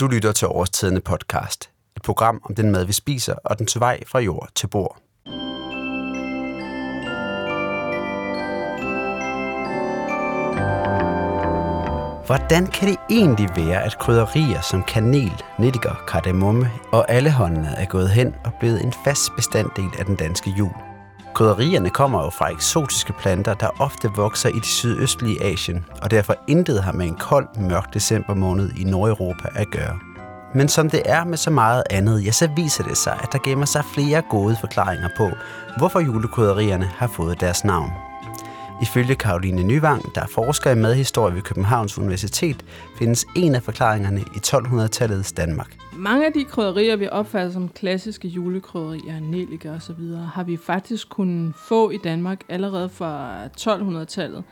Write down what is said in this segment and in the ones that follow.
Du lytter til Årstidende podcast. Et program om den mad, vi spiser, og den vej fra jord til bord. Hvordan kan det egentlig være, at krydderier som kanel, nelliker, kardemomme og allehåndene er gået hen og blevet en fast bestanddel af den danske jul? Krydderierne kommer jo fra eksotiske planter, der ofte vokser i det sydøstlige Asien, og derfor intet har med en kold, mørk december måned i Nordeuropa at gøre. Men som det er med så meget andet, ja, så viser det sig, at der gemmer sig flere gode forklaringer på, hvorfor julekrydderierne har fået deres navn. Ifølge Karoline Nyvang, der er forsker i madhistorie ved Københavns Universitet, findes en af forklaringerne i 1200-tallets Danmark. Mange af de krydderier, vi opfatter som klassiske julekrydderier, nelliker osv., har vi faktisk kunnet få i Danmark allerede fra 1200-tallet,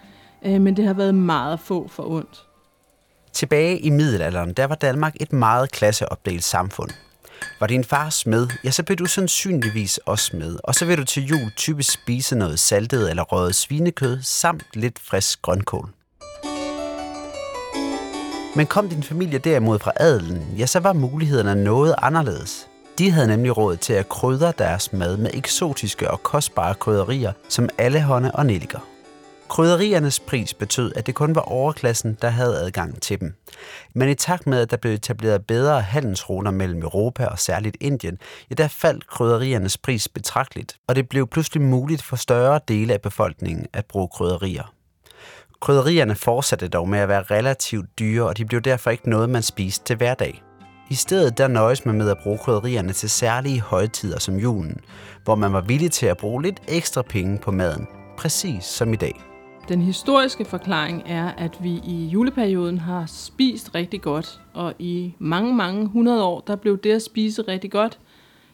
øh, men det har været meget få for ondt. Tilbage i middelalderen, der var Danmark et meget klasseopdelt samfund. Var din far smed, ja, så blev du sandsynligvis også med. Og så vil du til jul typisk spise noget saltet eller røget svinekød, samt lidt frisk grønkål. Men kom din familie derimod fra adelen, ja, så var mulighederne noget anderledes. De havde nemlig råd til at krydre deres mad med eksotiske og kostbare krydderier, som allehånde og nelliker. Krydderiernes pris betød, at det kun var overklassen, der havde adgang til dem. Men i takt med, at der blev etableret bedre handelsruter mellem Europa og særligt Indien, ja, der faldt krydderiernes pris betragteligt, og det blev pludselig muligt for større dele af befolkningen at bruge krydderier. Krydderierne fortsatte dog med at være relativt dyre, og de blev derfor ikke noget, man spiste til hverdag. I stedet der nøjes man med at bruge krydderierne til særlige højtider som julen, hvor man var villig til at bruge lidt ekstra penge på maden, præcis som i dag. Den historiske forklaring er, at vi i juleperioden har spist rigtig godt, og i mange, mange hundrede år, der blev det at spise rigtig godt,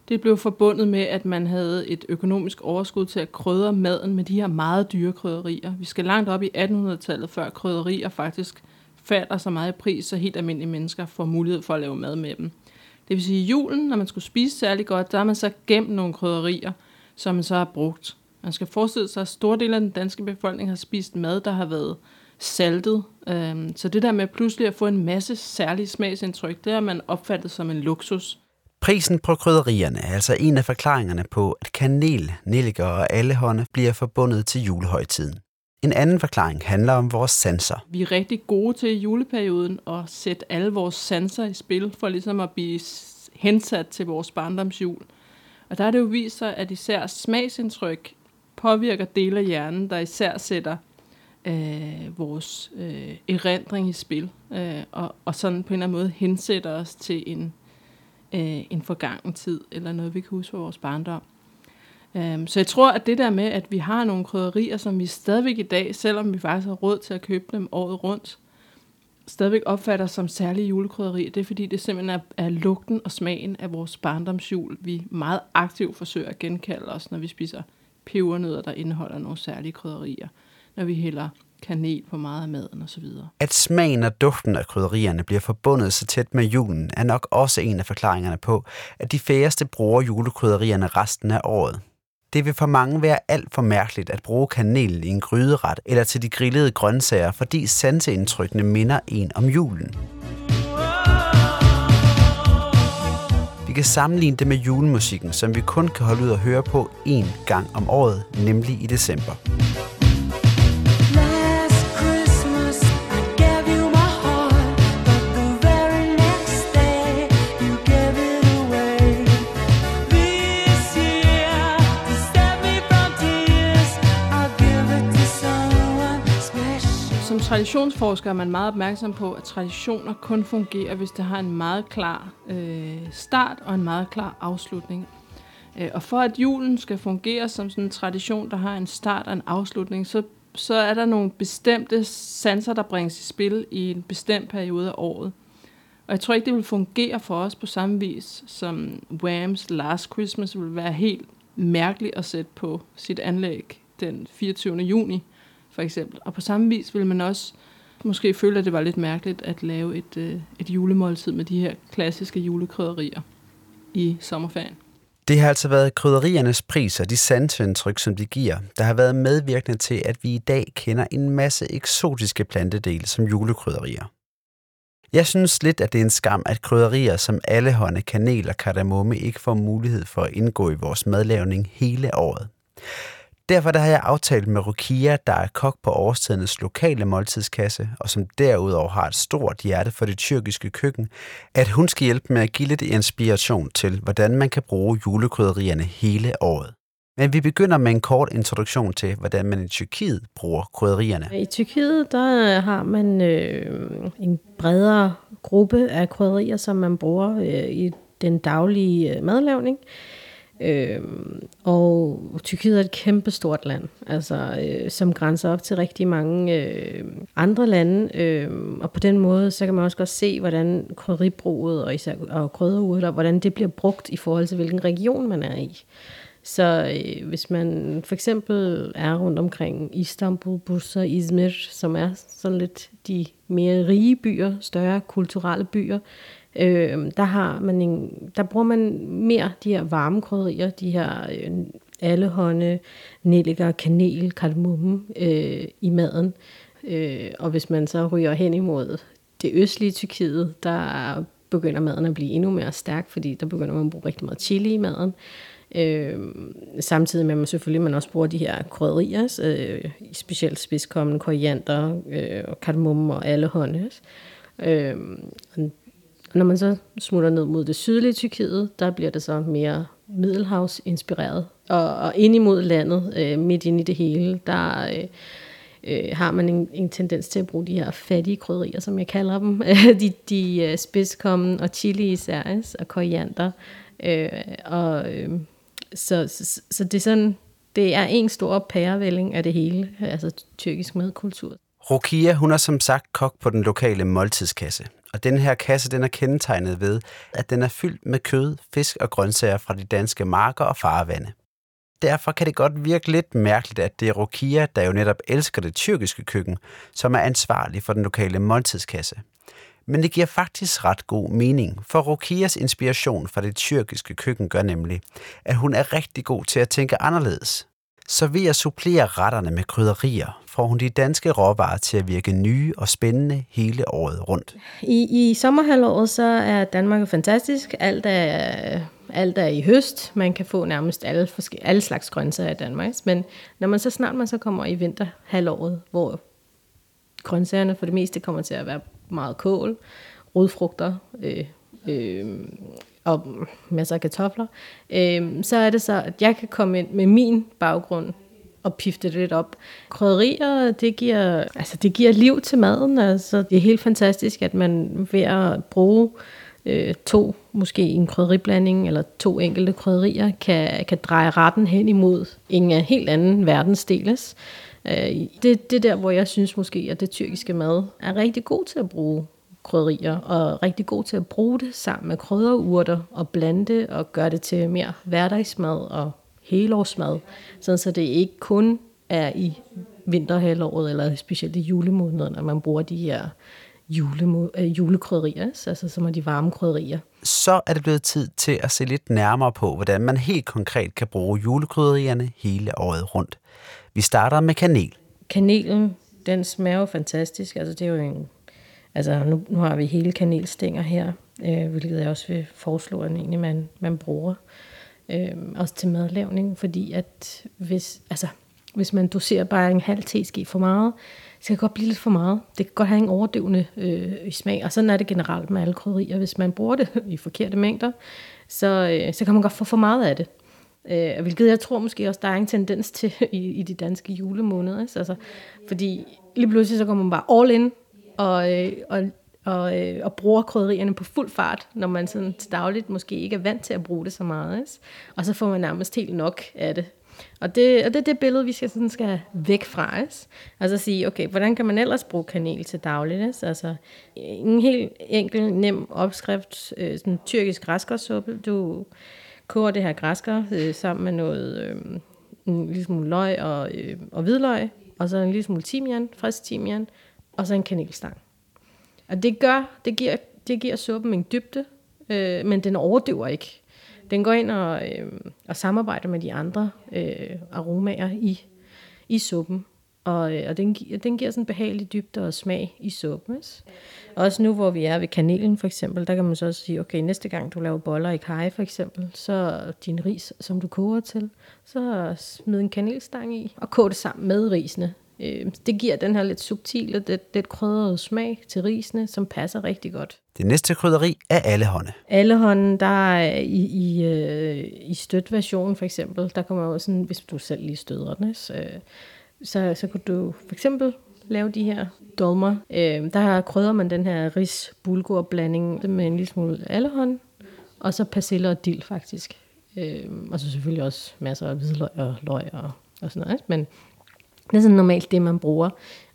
det blev forbundet med, at man havde et økonomisk overskud til at krydre maden med de her meget dyre krydderier. Vi skal langt op i 1800-tallet, før krydderier faktisk falder så meget i pris, så helt almindelige mennesker får mulighed for at lave mad med dem. Det vil sige, at julen, når man skulle spise særlig godt, der har man så gemt nogle krydderier, som man så har brugt. Man skal forestille sig, at store dele af den danske befolkning har spist mad, der har været saltet. Øhm, så det der med pludselig at få en masse særlige smagsindtryk, det har man opfattet som en luksus. Prisen på krydderierne er altså en af forklaringerne på, at kanel, nelliker og allehånde bliver forbundet til julehøjtiden. En anden forklaring handler om vores sanser. Vi er rigtig gode til i juleperioden at sætte alle vores sanser i spil, for ligesom at blive hensat til vores barndomsjul. Og der er det jo vist sig, at især smagsindtryk påvirker dele af hjernen, der især sætter øh, vores øh, erindring i spil, øh, og, og sådan på en eller anden måde hensætter os til en, øh, en forgangen tid, eller noget, vi kan huske fra vores barndom. Um, så jeg tror, at det der med, at vi har nogle krydderier, som vi stadigvæk i dag, selvom vi faktisk har råd til at købe dem året rundt, stadigvæk opfatter som særlige julekrydderier, det er fordi, det simpelthen er, er lugten og smagen af vores barndomsjul, vi meget aktivt forsøger at genkalde os, når vi spiser pebernødder, der indeholder nogle særlige krydderier, når vi hælder kanel på meget af maden osv. At smagen og duften af krydderierne bliver forbundet så tæt med julen, er nok også en af forklaringerne på, at de færreste bruger julekrydderierne resten af året. Det vil for mange være alt for mærkeligt at bruge kanel i en gryderet eller til de grillede grøntsager, fordi sanseindtrykkene minder en om julen. Vi kan sammenligne det med julemusikken, som vi kun kan holde ud og høre på én gang om året, nemlig i december. Traditionsforsker er man meget opmærksom på, at traditioner kun fungerer, hvis det har en meget klar øh, start og en meget klar afslutning. Øh, og for at julen skal fungere som sådan en tradition, der har en start og en afslutning, så, så er der nogle bestemte sanser, der bringes i spil i en bestemt periode af året. Og jeg tror ikke, det vil fungere for os på samme vis, som Whams Last Christmas vil være helt mærkeligt at sætte på sit anlæg den 24. juni for eksempel. Og på samme vis vil man også måske føle, at det var lidt mærkeligt at lave et, øh, et julemåltid med de her klassiske julekrydderier i sommerferien. Det har altså været krydderiernes pris og de sanseindtryk, som de giver, der har været medvirkende til, at vi i dag kender en masse eksotiske plantedele som julekrydderier. Jeg synes lidt, at det er en skam, at krydderier som allehånde, kanel og kardemomme ikke får mulighed for at indgå i vores madlavning hele året. Derfor der har jeg aftalt med Rukia, der er kok på årstidens lokale måltidskasse, og som derudover har et stort hjerte for det tyrkiske køkken, at hun skal hjælpe med at give lidt inspiration til, hvordan man kan bruge julekrydderierne hele året. Men vi begynder med en kort introduktion til, hvordan man i Tyrkiet bruger krydderierne. I Tyrkiet der øh, har man øh, en bredere gruppe af krydderier, som man bruger øh, i den daglige øh, madlavning. Øh, Øhm, og Tyrkiet er et kæmpestort land, altså, øh, som grænser op til rigtig mange øh, andre lande. Øh, og på den måde, så kan man også godt se, hvordan krydderibruget og, især, og krydderurter, hvordan det bliver brugt i forhold til, hvilken region man er i. Så øh, hvis man for eksempel er rundt omkring Istanbul, Bursa, Izmir, som er sådan lidt de mere rige byer, større kulturelle byer, øh, der, har man en, der bruger man mere de her varme krydderier, de her øh, allehånde, nelliker, kanel, kardemomme øh, i maden. Øh, og hvis man så ryger hen imod det østlige Tyrkiet, der begynder maden at blive endnu mere stærk, fordi der begynder man at bruge rigtig meget chili i maden. Øh, samtidig med, at man selvfølgelig man også bruger de her krydderier, øh, specielt spidskommende koriander, øh, og kardemomme og alle hånde. Øh, når man så smutter ned mod det sydlige Tyrkiet, der bliver det så mere middelhavsinspireret. Og, og ind imod landet, øh, midt ind i det hele, der øh, øh, har man en, en tendens til at bruge de her fattige krydderier, som jeg kalder dem. de de øh, spidskommen og chili især, og koriander. Øh, og, øh, så, så, så det er sådan, det er en stor pærevælling af det hele, altså tyrkisk madkultur. Rokia, hun er som sagt kok på den lokale måltidskasse. Og den her kasse, den er kendetegnet ved, at den er fyldt med kød, fisk og grøntsager fra de danske marker og farvande. Derfor kan det godt virke lidt mærkeligt, at det er Rokia, der jo netop elsker det tyrkiske køkken, som er ansvarlig for den lokale måltidskasse. Men det giver faktisk ret god mening, for Rokias inspiration fra det tyrkiske køkken gør nemlig, at hun er rigtig god til at tænke anderledes. Så ved at supplere retterne med krydderier, får hun de danske råvarer til at virke nye og spændende hele året rundt. I, i sommerhalvåret så er Danmark fantastisk. Alt er, alt er i høst. Man kan få nærmest alle, alle slags grøntsager i Danmark. Men når man så snart man så kommer i vinterhalvåret, hvor grøntsagerne for det meste kommer til at være meget kål, rodfrugter øh, øh, og masser af kartofler, øh, så er det så, at jeg kan komme ind med min baggrund at pifte det lidt op. Krydderier, det giver, altså det giver liv til maden. Altså, det er helt fantastisk, at man ved at bruge øh, to, måske en krydderiblanding, eller to enkelte krydderier, kan, kan dreje retten hen imod en helt anden verdensdeles. Øh, det, det er der, hvor jeg synes måske, at det tyrkiske mad er rigtig god til at bruge krydderier, og rigtig god til at bruge det sammen med krydderurter, og blande det, og gøre det til mere hverdagsmad og helårsmad, sådan så det ikke kun er i vinterhalvåret, eller specielt i julemåneden, at man bruger de her jule, øh, julekrydderier, altså som er de varme krydderier. Så er det blevet tid til at se lidt nærmere på, hvordan man helt konkret kan bruge julekrydderierne hele året rundt. Vi starter med kanel. Kanelen, den smager jo fantastisk. Altså, det er jo en, altså, nu, nu har vi hele kanelstænger her, øh, hvilket jeg også vil foreslå, at egentlig man, man bruger. Øh, Øh, også til madlavning, fordi at hvis, altså, hvis man doserer bare en halv teske for meget, så kan det godt blive lidt for meget. Det kan godt have en overdøvende øh, i smag, og sådan er det generelt med alle krydderier. Hvis man bruger det i forkerte mængder, så, øh, så kan man godt få for meget af det. Øh, hvilket jeg tror måske også, der er en tendens til i, i de danske julemåneder. Altså, fordi lige pludselig så kommer man bare all in, og, øh, og, og, øh, og bruger krydderierne på fuld fart, når man sådan til dagligt måske ikke er vant til at bruge det så meget. Ikke? Og så får man nærmest helt nok af det. Og det, og det er det billede, vi skal, sådan skal væk fra. Ikke? Altså sige, okay, hvordan kan man ellers bruge kanel til dagligt? Ikke? Altså en helt enkel, nem opskrift, øh, sådan tyrkisk græskarsuppe. Du koger det her græskar øh, sammen med noget, øh, en lille smule løg og, øh, og hvidløg, og så en lille smule timian, frisk timian, og så en kanelstang. Og det gør, det giver, det giver suppen en dybde, øh, men den overdøver ikke. Den går ind og, øh, og samarbejder med de andre øh, aromaer i, i suppen. Og, øh, og den, den giver sådan en behagelig dybde og smag i suppen. Også nu, hvor vi er ved kanelen for eksempel, der kan man så også sige, okay, næste gang du laver boller i kaj for eksempel, så din ris, som du koger til, så smid en kanelstang i og kog det sammen med risene. Øh, det giver den her lidt subtile, lidt, lidt krydrede smag til risene, som passer rigtig godt. Det næste krydderi er allehånde. Allehånden, der er i, i, øh, i støtversionen for eksempel, der kommer jo sådan, hvis du selv lige støder den, så, så, så kunne du for eksempel lave de her dolmer. Øh, der krydder man den her ris bulgur blanding med en lille smule allehånd, og så persille og dild faktisk. Øh, og så selvfølgelig også masser af hvidløg og løg og, og sådan noget. Men det er sådan normalt det, man bruger.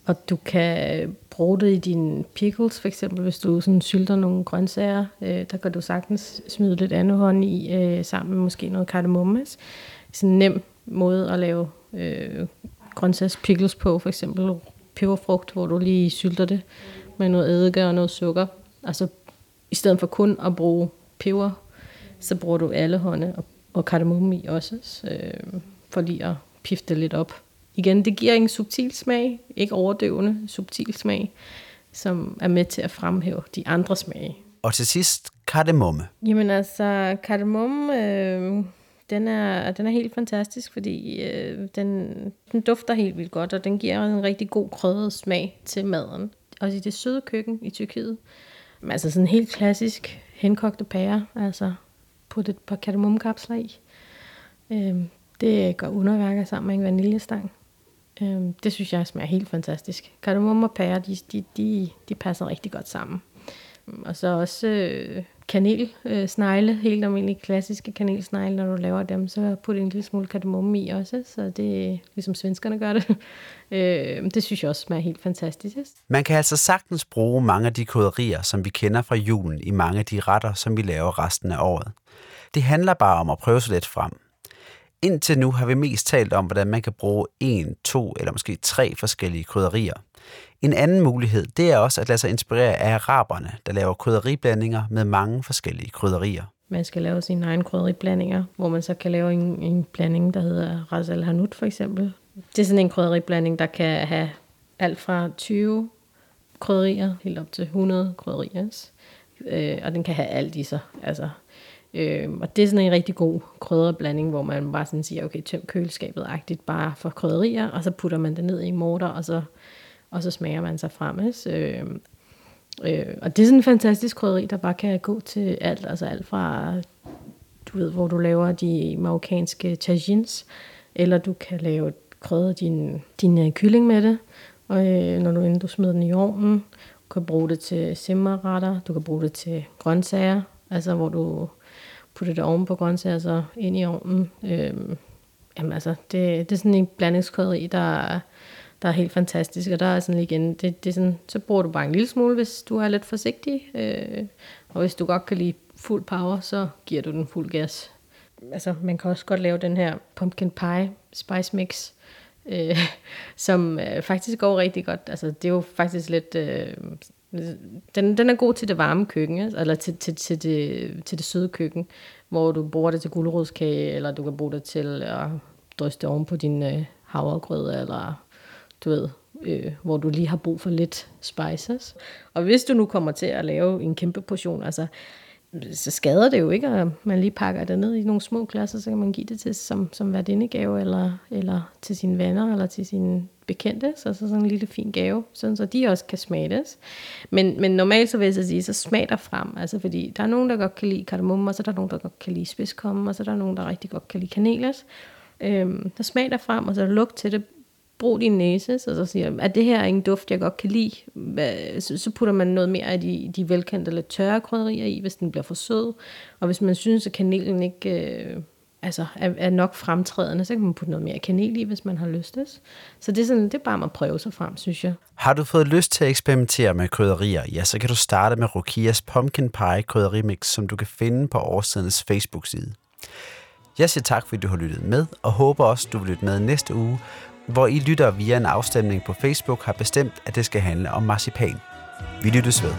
Og du kan bruge det i dine pickles, for eksempel hvis du sådan sylter nogle grøntsager. Øh, der kan du sagtens smide lidt andet hånd i, øh, sammen med måske noget kardemomme. Sådan en nem måde at lave øh, grøntsagspickles på, for eksempel peberfrugt, hvor du lige sylter det med noget eddike og noget sukker. Altså i stedet for kun at bruge peber, så bruger du alle hånde og, og kardemomme i også, øh, for lige at pifte lidt op. Igen, det giver en subtil smag, ikke overdøvende, subtil smag, som er med til at fremhæve de andre smage. Og til sidst, kardemomme. Jamen altså, kardemomme, øh, den, er, den er helt fantastisk, fordi øh, den, den dufter helt vildt godt, og den giver en rigtig god krydret smag til maden. Også i det søde køkken i Tyrkiet. Men altså sådan helt klassisk henkogte pære, altså putte et par kardemommekapsler i. Øh, det gør underværker sammen med en vaniljestang. Øh, det synes jeg smager helt fantastisk. Kardemomme og pære, de, de, de, de passer rigtig godt sammen. Mm, og så også øh, kanelsnegle, øh, helt almindelige klassiske kanelsnegle, når du laver dem, så put en lille smule kardemomme i også, så det er ligesom svenskerne gør det. øh, det synes jeg også smager helt fantastisk. Man kan altså sagtens bruge mange af de krydderier, som vi kender fra julen, i mange af de retter, som vi laver resten af året. Det handler bare om at prøve sig lidt frem. Indtil nu har vi mest talt om, hvordan man kan bruge en, to eller måske tre forskellige krydderier. En anden mulighed, det er også at lade sig inspirere af araberne, der laver krydderiblandinger med mange forskellige krydderier. Man skal lave sine egne krydderiblandinger, hvor man så kan lave en, en blanding, der hedder Ras al Hanout for eksempel. Det er sådan en krydderiblanding, der kan have alt fra 20 krydderier helt op til 100 krydderier. Øh, og den kan have alt i sig. Altså, øh, og det er sådan en rigtig god krydderblanding, hvor man bare sådan siger, okay, tøm køleskabet-agtigt bare for krydderier, og så putter man det ned i morter, og så og så smager man sig frem. Øh, øh, og det er sådan en fantastisk krydderi, der bare kan gå til alt, altså alt fra, du ved, hvor du laver de marokkanske tagines, eller du kan lave krydre din, din uh, kylling med det, og øh, når du, inden du smider den i ovnen, du kan bruge det til simmerretter, du kan bruge det til grøntsager, altså hvor du putter det oven på grøntsager, så ind i ovnen. Øh, jamen altså, det, det er sådan en blandingskrydderi, der der er helt fantastisk. Og der er sådan igen, det, det er sådan, så bruger du bare en lille smule, hvis du er lidt forsigtig. Øh, og hvis du godt kan lide fuld power, så giver du den fuld gas. Altså, man kan også godt lave den her pumpkin pie spice mix, øh, som øh, faktisk går rigtig godt. Altså, det er jo faktisk lidt... Øh, den, den er god til det varme køkken, eller til, til, til, det, til det søde køkken, hvor du bruger det til gulerodskage, eller du kan bruge det til at dryste oven på din øh, havregrød, eller du ved, øh, hvor du lige har brug for lidt spices. Og hvis du nu kommer til at lave en kæmpe portion, altså, så skader det jo ikke, at man lige pakker det ned i nogle små klasser, så kan man give det til som, som værdindegave, eller, eller til sine venner, eller til sine bekendte, så, så sådan en lille fin gave, sådan så de også kan smage det. Men, men normalt så vil jeg så sige, så smag der frem, altså fordi der er nogen, der godt kan lide kardemomme, og så er der nogen, der godt kan lide spidskomme, og så er der nogen, der rigtig godt kan lide kanelers. Øhm, så smag der frem, og så luk til det, brug din næse, så, så siger at det her er en duft, jeg godt kan lide. Så, så putter man noget mere af de, de velkendte lidt tørre krydderier i, hvis den bliver for sød. Og hvis man synes, at kanelen ikke øh, altså, er, er nok fremtrædende, så kan man putte noget mere kanel i, hvis man har lyst til Så det er, sådan, det er bare at prøve sig frem, synes jeg. Har du fået lyst til at eksperimentere med krydderier, ja, så kan du starte med Rokias Pumpkin Pie krydderimix, som du kan finde på årsidens Facebook-side. Jeg siger tak, fordi du har lyttet med, og håber også, du vil lytte med næste uge, hvor I lytter via en afstemning på Facebook har bestemt, at det skal handle om marcipan. Vi lyttes ved.